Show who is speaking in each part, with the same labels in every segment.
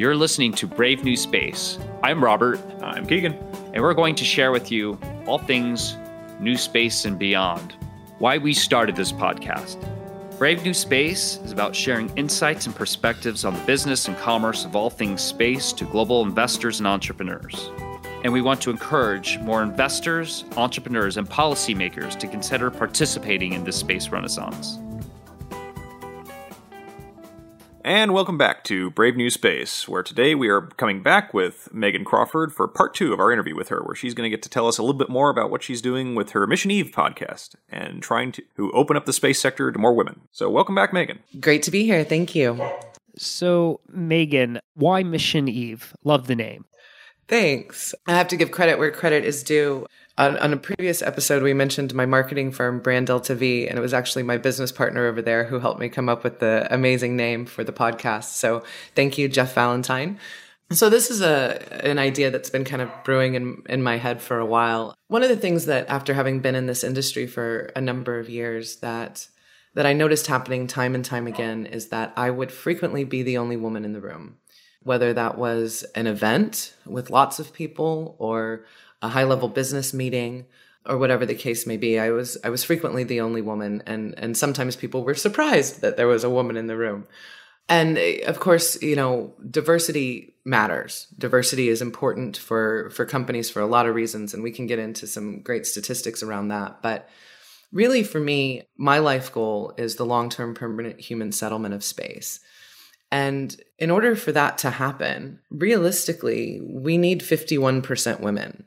Speaker 1: You're listening to Brave New Space. I'm Robert.
Speaker 2: I'm Keegan.
Speaker 1: And we're going to share with you all things new space and beyond. Why we started this podcast. Brave New Space is about sharing insights and perspectives on the business and commerce of all things space to global investors and entrepreneurs. And we want to encourage more investors, entrepreneurs, and policymakers to consider participating in this space renaissance.
Speaker 2: And welcome back to Brave New Space, where today we are coming back with Megan Crawford for part two of our interview with her, where she's going to get to tell us a little bit more about what she's doing with her Mission Eve podcast and trying to open up the space sector to more women. So, welcome back, Megan.
Speaker 3: Great to be here. Thank you.
Speaker 4: So, Megan, why Mission Eve? Love the name.
Speaker 3: Thanks. I have to give credit where credit is due. On, on, a previous episode, we mentioned my marketing firm, Brand Delta V, and it was actually my business partner over there who helped me come up with the amazing name for the podcast. So thank you, Jeff Valentine. So this is a an idea that's been kind of brewing in, in my head for a while. One of the things that after having been in this industry for a number of years that that I noticed happening time and time again is that I would frequently be the only woman in the room. Whether that was an event with lots of people or a high level business meeting or whatever the case may be. I was I was frequently the only woman and and sometimes people were surprised that there was a woman in the room. And of course, you know, diversity matters. Diversity is important for for companies for a lot of reasons and we can get into some great statistics around that, but really for me, my life goal is the long-term permanent human settlement of space. And in order for that to happen, realistically, we need 51% women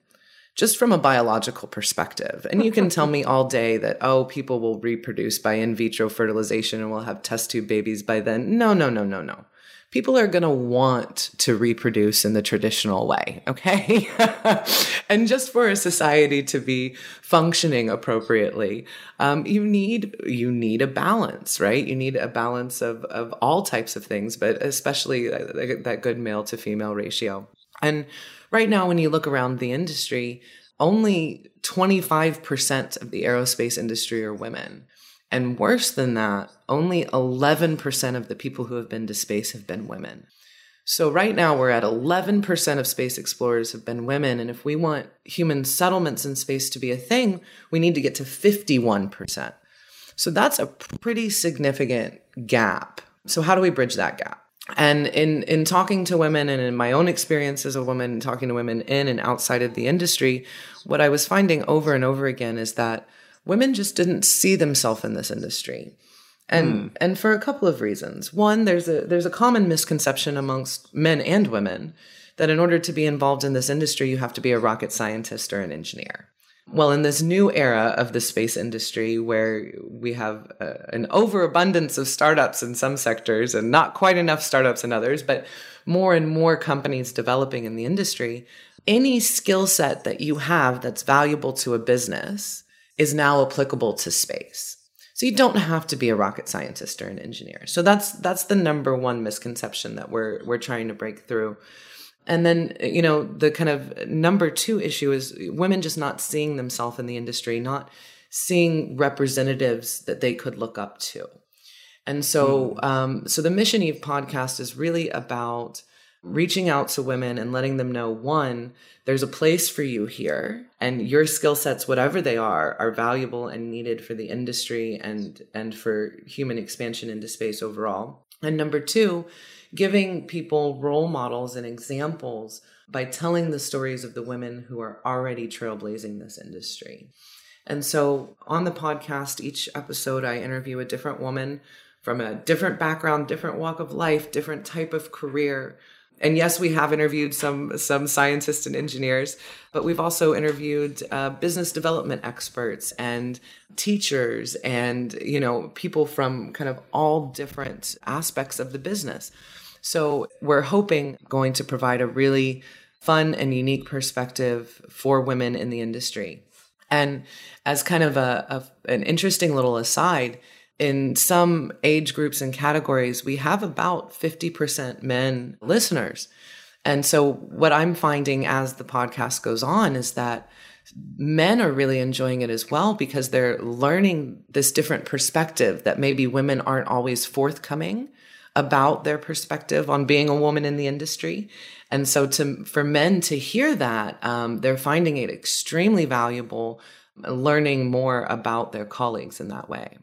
Speaker 3: just from a biological perspective. And you can tell me all day that, oh, people will reproduce by in vitro fertilization and we'll have test tube babies by then. No, no, no, no, no. People are going to want to reproduce in the traditional way, okay? and just for a society to be functioning appropriately, um, you need you need a balance, right? You need a balance of of all types of things, but especially that good male to female ratio. And right now, when you look around the industry, only 25% of the aerospace industry are women. And worse than that, only 11% of the people who have been to space have been women. So right now we're at 11% of space explorers have been women. And if we want human settlements in space to be a thing, we need to get to 51%. So that's a pretty significant gap. So how do we bridge that gap? And in in talking to women and in my own experience as a woman talking to women in and outside of the industry what i was finding over and over again is that women just didn't see themselves in this industry. And mm. and for a couple of reasons. One there's a there's a common misconception amongst men and women that in order to be involved in this industry you have to be a rocket scientist or an engineer well, in this new era of the space industry where we have uh, an overabundance of startups in some sectors and not quite enough startups in others, but more and more companies developing in the industry, any skill set that you have that's valuable to a business is now applicable to space. So you don't have to be a rocket scientist or an engineer. So that's that's the number one misconception that we're we're trying to break through. And then, you know, the kind of number two issue is women just not seeing themselves in the industry, not seeing representatives that they could look up to. And so, mm. um, so the Mission Eve podcast is really about reaching out to women and letting them know one, there's a place for you here, and your skill sets, whatever they are, are valuable and needed for the industry and and for human expansion into space overall. And number two, giving people role models and examples by telling the stories of the women who are already trailblazing this industry. And so on the podcast, each episode, I interview a different woman from a different background, different walk of life, different type of career and yes, we have interviewed some some scientists and engineers, but we've also interviewed uh, business development experts and teachers and you know people from kind of all different aspects of the business. So we're hoping going to provide a really fun and unique perspective for women in the industry. And as kind of a, a an interesting little aside, in some age groups and categories, we have about 50% men listeners. And so, what I'm finding as the podcast goes on is that men are really enjoying it as well because they're learning this different perspective that maybe women aren't always forthcoming about their perspective on being a woman in the industry. And so to, for men to hear that, um, they're finding it extremely valuable learning more about their colleagues in that way.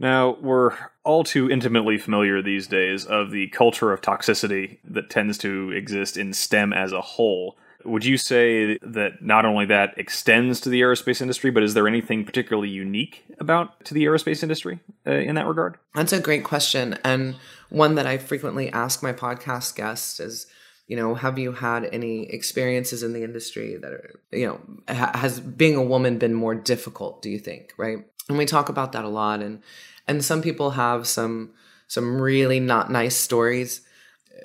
Speaker 2: Now, we're all too intimately familiar these days of the culture of toxicity that tends to exist in STEM as a whole. Would you say that not only that extends to the aerospace industry, but is there anything particularly unique about to the aerospace industry uh, in that regard?
Speaker 3: That's a great question, and one that I frequently ask my podcast guests is, you know, have you had any experiences in the industry that are, you know, ha- has being a woman been more difficult? Do you think, right? And we talk about that a lot, and and some people have some some really not nice stories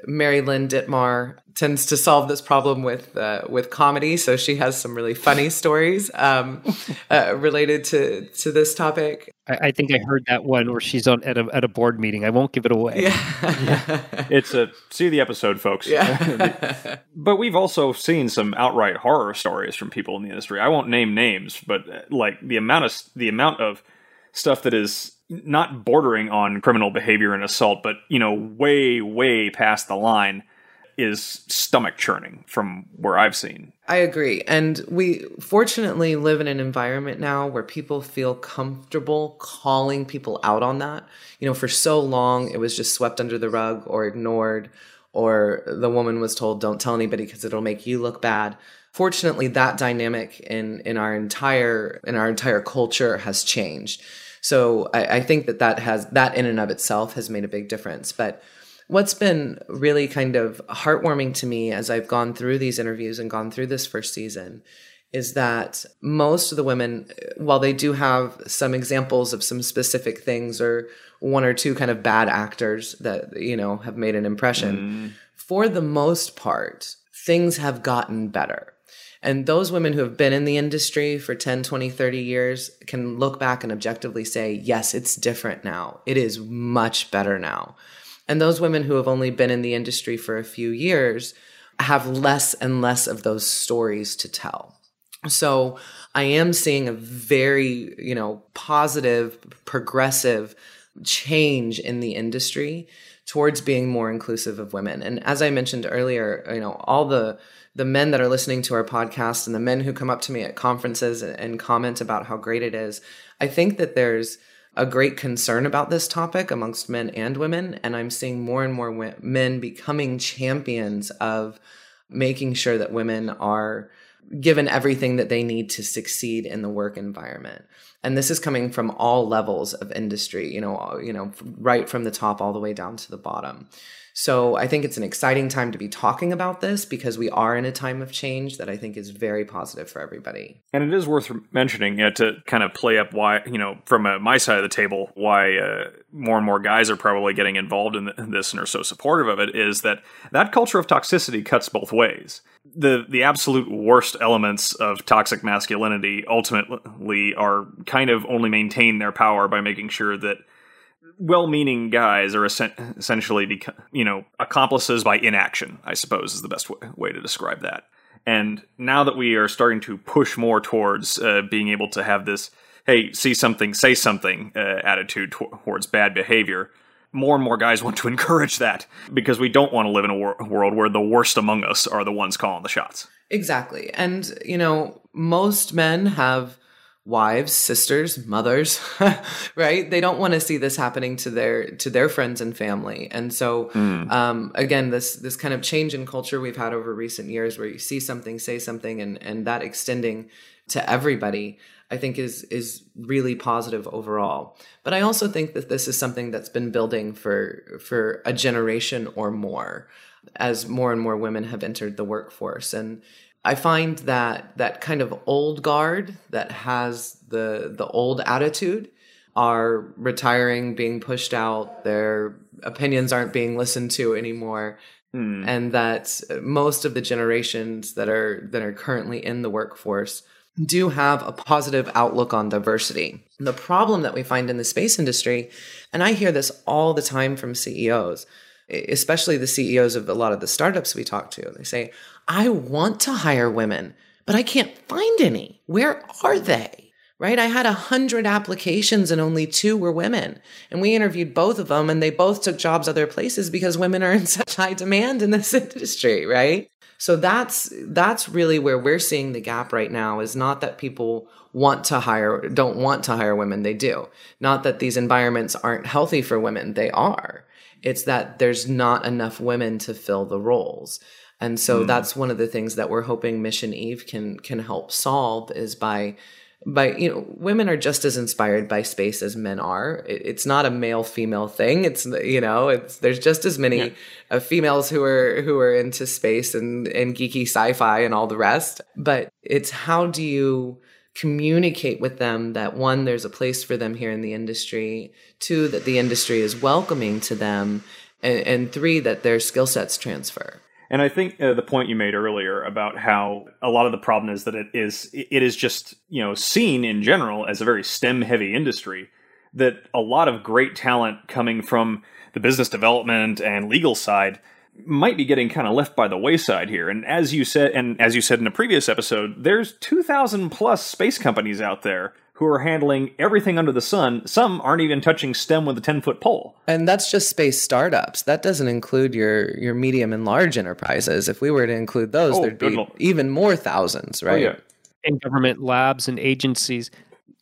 Speaker 3: Mary Lynn Dittmar tends to solve this problem with uh, with comedy, so she has some really funny stories um, uh, related to to this topic.
Speaker 4: I, I, think I heard that one where she's on at a at a board meeting. I won't give it away.
Speaker 2: Yeah. it's a see the episode, folks.
Speaker 3: Yeah.
Speaker 2: but we've also seen some outright horror stories from people in the industry. I won't name names, but uh, like the amount of the amount of stuff that is not bordering on criminal behavior and assault, but you know, way, way past the line is stomach churning from where I've seen.
Speaker 3: I agree. And we fortunately live in an environment now where people feel comfortable calling people out on that. You know, for so long it was just swept under the rug or ignored, or the woman was told, don't tell anybody because it'll make you look bad. Fortunately, that dynamic in, in our entire in our entire culture has changed. So I, I think that that has that in and of itself has made a big difference. But what's been really kind of heartwarming to me as I've gone through these interviews and gone through this first season is that most of the women, while they do have some examples of some specific things or one or two kind of bad actors that, you know, have made an impression, mm. for the most part, things have gotten better. And those women who have been in the industry for 10, 20, 30 years can look back and objectively say, yes, it's different now. It is much better now. And those women who have only been in the industry for a few years have less and less of those stories to tell. So I am seeing a very, you know, positive, progressive change in the industry towards being more inclusive of women. And as I mentioned earlier, you know, all the the men that are listening to our podcast and the men who come up to me at conferences and, comment about how great it is, I think that there's a great concern about this topic amongst men and women. And I'm seeing more and more men becoming champions of making sure that women are given everything that they need to succeed in the work environment. And this is coming from all levels of industry, you know, you know, right from the top all the way down to the bottom. So I think it's an exciting time to be talking about this because we are in a time of change that I think is very positive for everybody.
Speaker 2: And it is worth mentioning uh, to kind of play up why, you know, from uh, my side of the table, why uh, more and more guys are probably getting involved in this and are so supportive of it is that that culture of toxicity cuts both ways. The the absolute worst elements of toxic masculinity ultimately are kind of only maintain their power by making sure that well-meaning guys are essentially, you know, accomplices by inaction. I suppose is the best way to describe that. And now that we are starting to push more towards uh, being able to have this, hey, see something, say something uh, attitude towards bad behavior, more and more guys want to encourage that because we don't want to live in a wor- world where the worst among us are the ones calling the shots.
Speaker 3: Exactly. And, you know, most men have wives, sisters, mothers, right? They don't want to see this happening to their to their friends and family. And so mm. um, again, this this kind of change in culture we've had over recent years where you see something, say something and and that extending to everybody, I think is is really positive overall. But I also think that this is something that's been building for for a generation or more as more and more women have entered the workforce and I find that that kind of old guard that has the the old attitude are retiring, being pushed out, their opinions aren't being listened to anymore. Mm. And that most of the generations that are that are currently in the workforce do have a positive outlook on diversity. The problem that we find in the space industry, and I hear this all the time from CEOs, especially the CEOs of a lot of the startups we talk to, they say, I want to hire women, but I can't find any. Where are they? right? I had a hundred applications and only two were women. And we interviewed both of them and they both took jobs other places because women are in such high demand in this industry, right? So that's that's really where we're seeing the gap right now is not that people want to hire don't want to hire women, they do. Not that these environments aren't healthy for women, they are. It's that there's not enough women to fill the roles. And so mm. that's one of the things that we're hoping Mission Eve can can help solve is by by you know women are just as inspired by space as men are it's not a male female thing it's you know it's there's just as many yeah. uh, females who are who are into space and and geeky sci-fi and all the rest but it's how do you communicate with them that one there's a place for them here in the industry two that the industry is welcoming to them and, and three that their skill sets transfer
Speaker 2: and I think uh, the point you made earlier about how a lot of the problem is that it is it is just you know seen in general as a very STEM heavy industry. That a lot of great talent coming from the business development and legal side might be getting kind of left by the wayside here. And as you said, and as you said in a previous episode, there's 2,000 plus space companies out there who are handling everything under the sun. Some aren't even touching STEM with a 10 foot pole.
Speaker 3: And that's just space startups. That doesn't include your, your medium and large enterprises. If we were to include those, oh, there'd be Lord. even more thousands, oh, right? Oh, yeah.
Speaker 4: And government labs and agencies.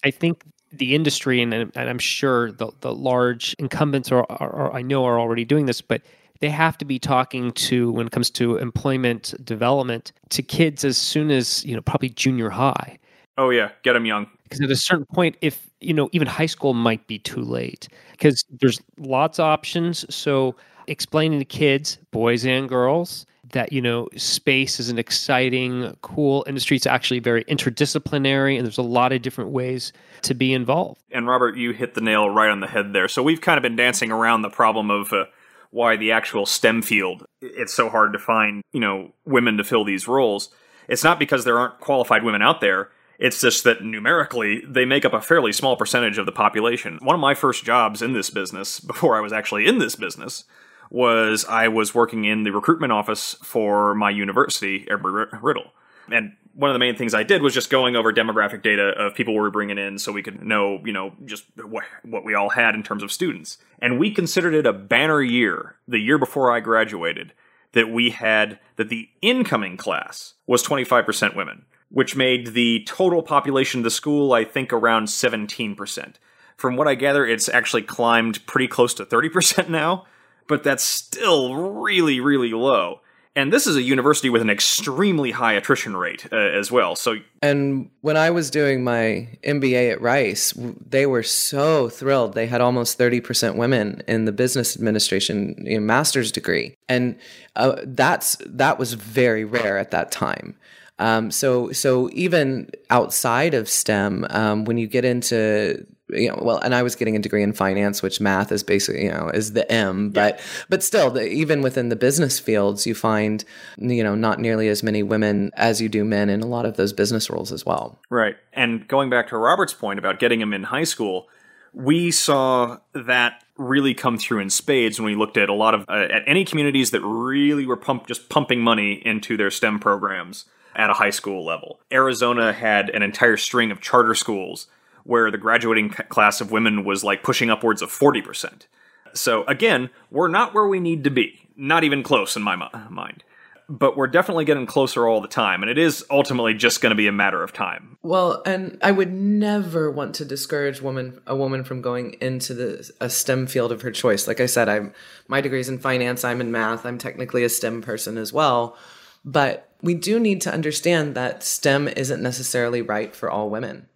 Speaker 4: I think the industry, and, and I'm sure the, the large incumbents are, are, are, I know are already doing this, but they have to be talking to when it comes to employment development to kids as soon as you know probably junior high
Speaker 2: oh yeah get them young.
Speaker 4: Because at a certain point if you know even high school might be too late because there's lots of options. So explaining to kids boys and girls that you know space is an exciting cool industry. It's actually very interdisciplinary and there's a lot of different ways to be involved.
Speaker 2: And robert you hit the nail right on the head there. So we've kind of been dancing around the problem of uh, why the actual stem field it's so hard to find you know women to fill these roles. It's not because there aren't qualified women out there it's just that numerically, they make up a fairly small percentage of the population. One of my first jobs in this business, before I was actually in this business, was I was working in the recruitment office for my university, Embry-Riddle. And one of the main things I did was just going over demographic data of people we were bringing in so we could know, you know, just what we all had in terms of students. And we considered it a banner year, the year before I graduated, that we had, that the incoming class was 25% women which made the total population of the school, I think, around 17%. From what I gather, it's actually climbed pretty close to 30% now, but that's still really, really low. And this is a university with an extremely high attrition rate uh, as well. So,
Speaker 3: and when I was doing my MBA at Rice, they were so thrilled. They had almost thirty percent women in the business administration you know, master's degree, and uh, that's that was very rare at that time. Um, so so even outside of STEM, um, when you get into you know, well, and I was getting a degree in finance, which math is basically, you know, is the M, but, yeah. but still, the, even within the business fields, you find, you know, not nearly as many women as you do men in a lot of those business roles as well.
Speaker 2: Right. And going back to Robert's point about getting them in high school, we saw that really come through in spades when we looked at a lot of, uh, at any communities that really were pump, just pumping money into their STEM programs at a high school level. Arizona had an entire string of charter schools where the graduating class of women was like pushing upwards of 40%. So again, we're not where we need to be. Not even close in my mind. But we're definitely getting closer all the time, and it is ultimately just going to be a matter of time.
Speaker 3: Well, and I would never want to discourage woman a woman from going into the a STEM field of her choice. Like I said, I'm my degree's in finance, I'm in math, I'm technically a STEM person as well. But we do need to understand that STEM isn't necessarily right for all women.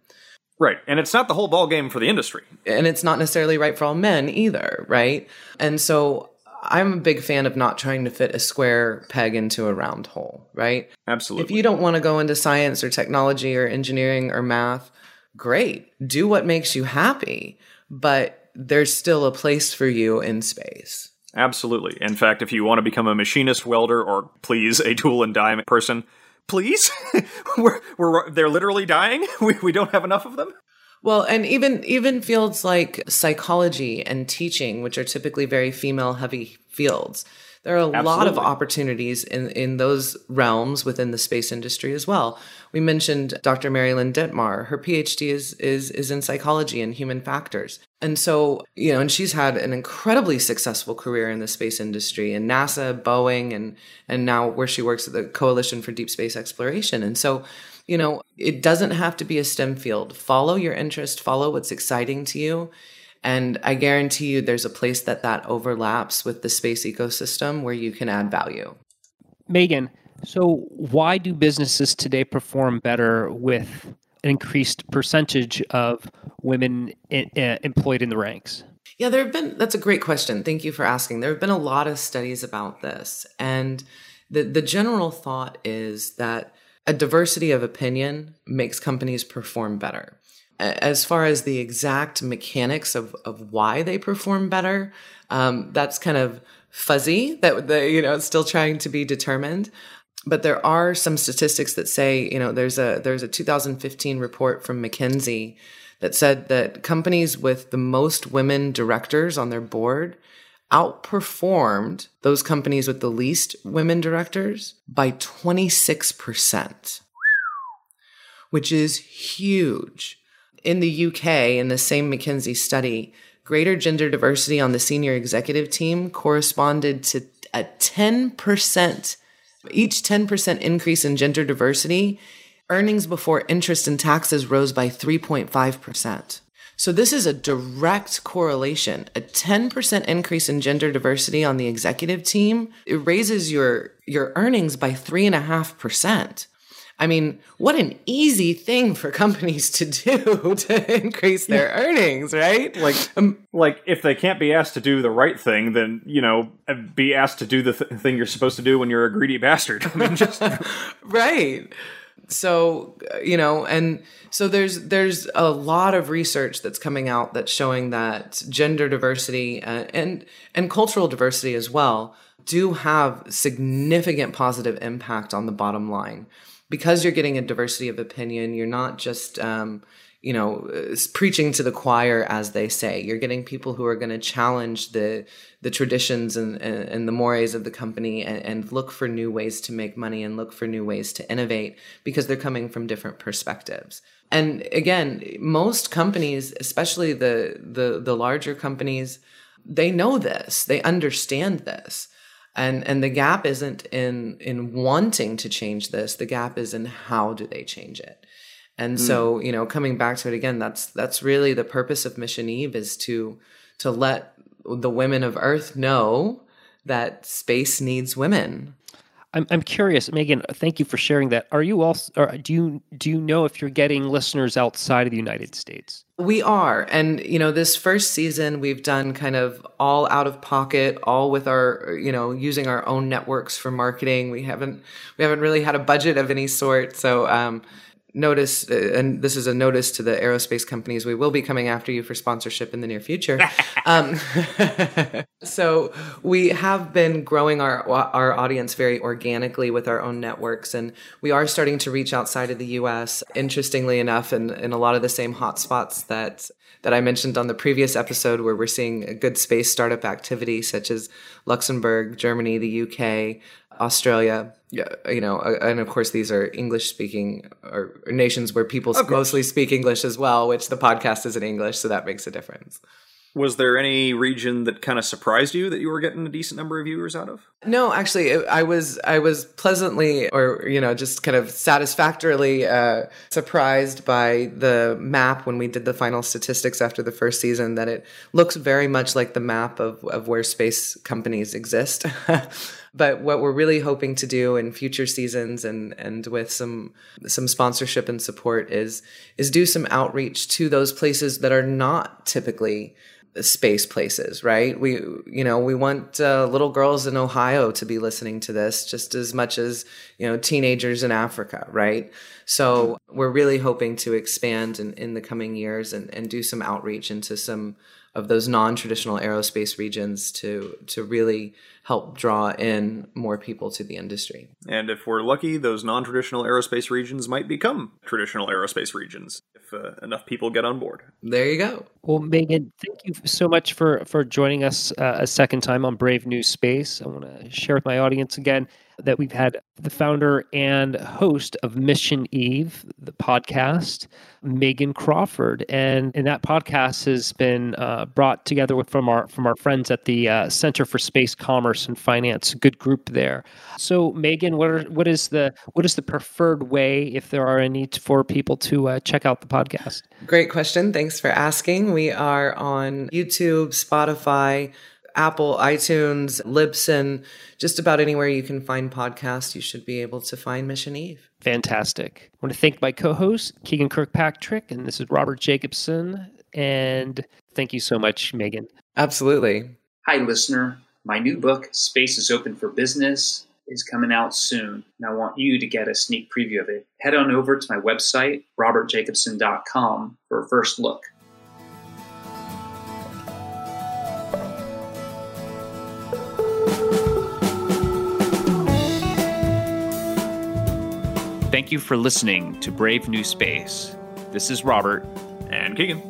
Speaker 2: Right. And it's not the whole ball game for the industry.
Speaker 3: And it's not necessarily right for all men either, right? And so I'm a big fan of not trying to fit a square peg into a round hole, right?
Speaker 2: Absolutely.
Speaker 3: If you don't want to go into science or technology or engineering or math, great. Do what makes you happy, but there's still a place for you in space.
Speaker 2: Absolutely. In fact, if you want to become a machinist, welder, or please a tool and die person, please. we're, we're, they're literally dying. We, we don't have enough of them.
Speaker 3: Well, and even even fields like psychology and teaching, which are typically very female heavy fields, there are a
Speaker 2: Absolutely.
Speaker 3: lot of opportunities in, in those realms within the space industry as well. We mentioned Dr. Mary Lynn Dittmar. Her PhD is, is, is in psychology and human factors. And so, you know, and she's had an incredibly successful career in the space industry and NASA, Boeing, and, and now where she works at the Coalition for Deep Space Exploration. And so, you know, it doesn't have to be a STEM field. Follow your interest, follow what's exciting to you. And I guarantee you there's a place that that overlaps with the space ecosystem where you can add value.
Speaker 4: Megan, so why do businesses today perform better with an increased percentage of women in, uh, employed in the ranks?
Speaker 3: Yeah, there have been, that's a great question. Thank you for asking. There have been a lot of studies about this. And the, the general thought is that a diversity of opinion makes companies perform better. As far as the exact mechanics of, of why they perform better, um, that's kind of fuzzy. That the you know it's still trying to be determined. But there are some statistics that say you know there's a there's a 2015 report from McKinsey that said that companies with the most women directors on their board outperformed those companies with the least women directors by 26%, which is huge in the UK, in the same McKinsey study, greater gender diversity on the senior executive team corresponded to a 10%, each 10% increase in gender diversity, earnings before interest and taxes rose by 3.5%. So this is a direct correlation. A 10% increase in gender diversity on the executive team, it raises your, your earnings by 3.5%. I mean, what an easy thing for companies to do to increase their yeah. earnings, right?
Speaker 2: Like, um, like if they can't be asked to do the right thing, then you know, be asked to do the th- thing you're supposed to do when you're a greedy bastard. I mean, just
Speaker 3: right. So you know, and so there's there's a lot of research that's coming out that's showing that gender diversity uh, and and cultural diversity as well do have significant positive impact on the bottom line because you're getting a diversity of opinion, you're not just, um, you know, preaching to the choir, as they say. You're getting people who are going to challenge the the traditions and, and, and, the mores of the company and, and look for new ways to make money and look for new ways to innovate because they're coming from different perspectives. And again, most companies, especially the the the larger companies, they know this. They understand this and and the gap isn't in in wanting to change this. The gap is in how do they change it? And mm. so you know coming back to it again that's that's really the purpose of mission eve is to to let the women of earth know that space needs women
Speaker 4: I'm, I'm curious, Megan. Thank you for sharing that. Are you also? Do you do you know if you're getting listeners outside of the United States?
Speaker 3: We are, and you know, this first season we've done kind of all out of pocket, all with our you know using our own networks for marketing. We haven't we haven't really had a budget of any sort, so. Um, notice, uh, and this is a notice to the aerospace companies, we will be coming after you for sponsorship in the near future. um, so we have been growing our our audience very organically with our own networks, and we are starting to reach outside of the U.S. Interestingly enough, in, in a lot of the same hotspots that that I mentioned on the previous episode, where we're seeing a good space startup activity, such as Luxembourg, Germany, the UK, Australia, you know, uh, and of course these are English speaking or nations where people mostly speak English as well, which the podcast is in English, so that makes a difference.
Speaker 2: Was there any region that kind of surprised you that you were getting a decent number of viewers out of?
Speaker 3: No, actually, I was I was pleasantly, or you know, just kind of satisfactorily uh, surprised by the map when we did the final statistics after the first season. That it looks very much like the map of of where space companies exist. But what we're really hoping to do in future seasons and and with some some sponsorship and support is is do some outreach to those places that are not typically space places, right? We, you know, we want uh, little girls in Ohio to be listening to this just as much as, you know, teenagers in Africa, right? So we're really hoping to expand in, in the coming years and, and do some outreach into some of those non-traditional aerospace regions to to really help draw in more people to the industry.
Speaker 2: And if we're lucky, those non-traditional aerospace regions might become traditional aerospace regions if uh, enough people get on board.
Speaker 3: There you go.
Speaker 4: Well, Megan, thank you so much for for joining us uh, a second time on Brave New Space. I want to share with my audience again that we've had the founder and host of Mission Eve, the podcast, Megan Crawford, and and that podcast has been uh, brought together with from our from our friends at the uh, Center for Space Commerce and Finance, good group there. So, Megan, what are what is the what is the preferred way, if there are any, for people to uh, check out the podcast?
Speaker 3: Great question. Thanks for asking. We are on YouTube, Spotify. Apple, iTunes, Libsyn, just about anywhere you can find podcasts, you should be able to find Mission Eve.
Speaker 4: Fantastic. I want to thank my co host, Keegan Kirkpatrick, and this is Robert Jacobson. And thank you so much, Megan.
Speaker 3: Absolutely.
Speaker 1: Hi, listener. My new book, Space is Open for Business, is coming out soon, and I want you to get a sneak preview of it. Head on over to my website, robertjacobson.com, for a first look. Thank you for listening to Brave New Space. This is Robert.
Speaker 2: And Keegan.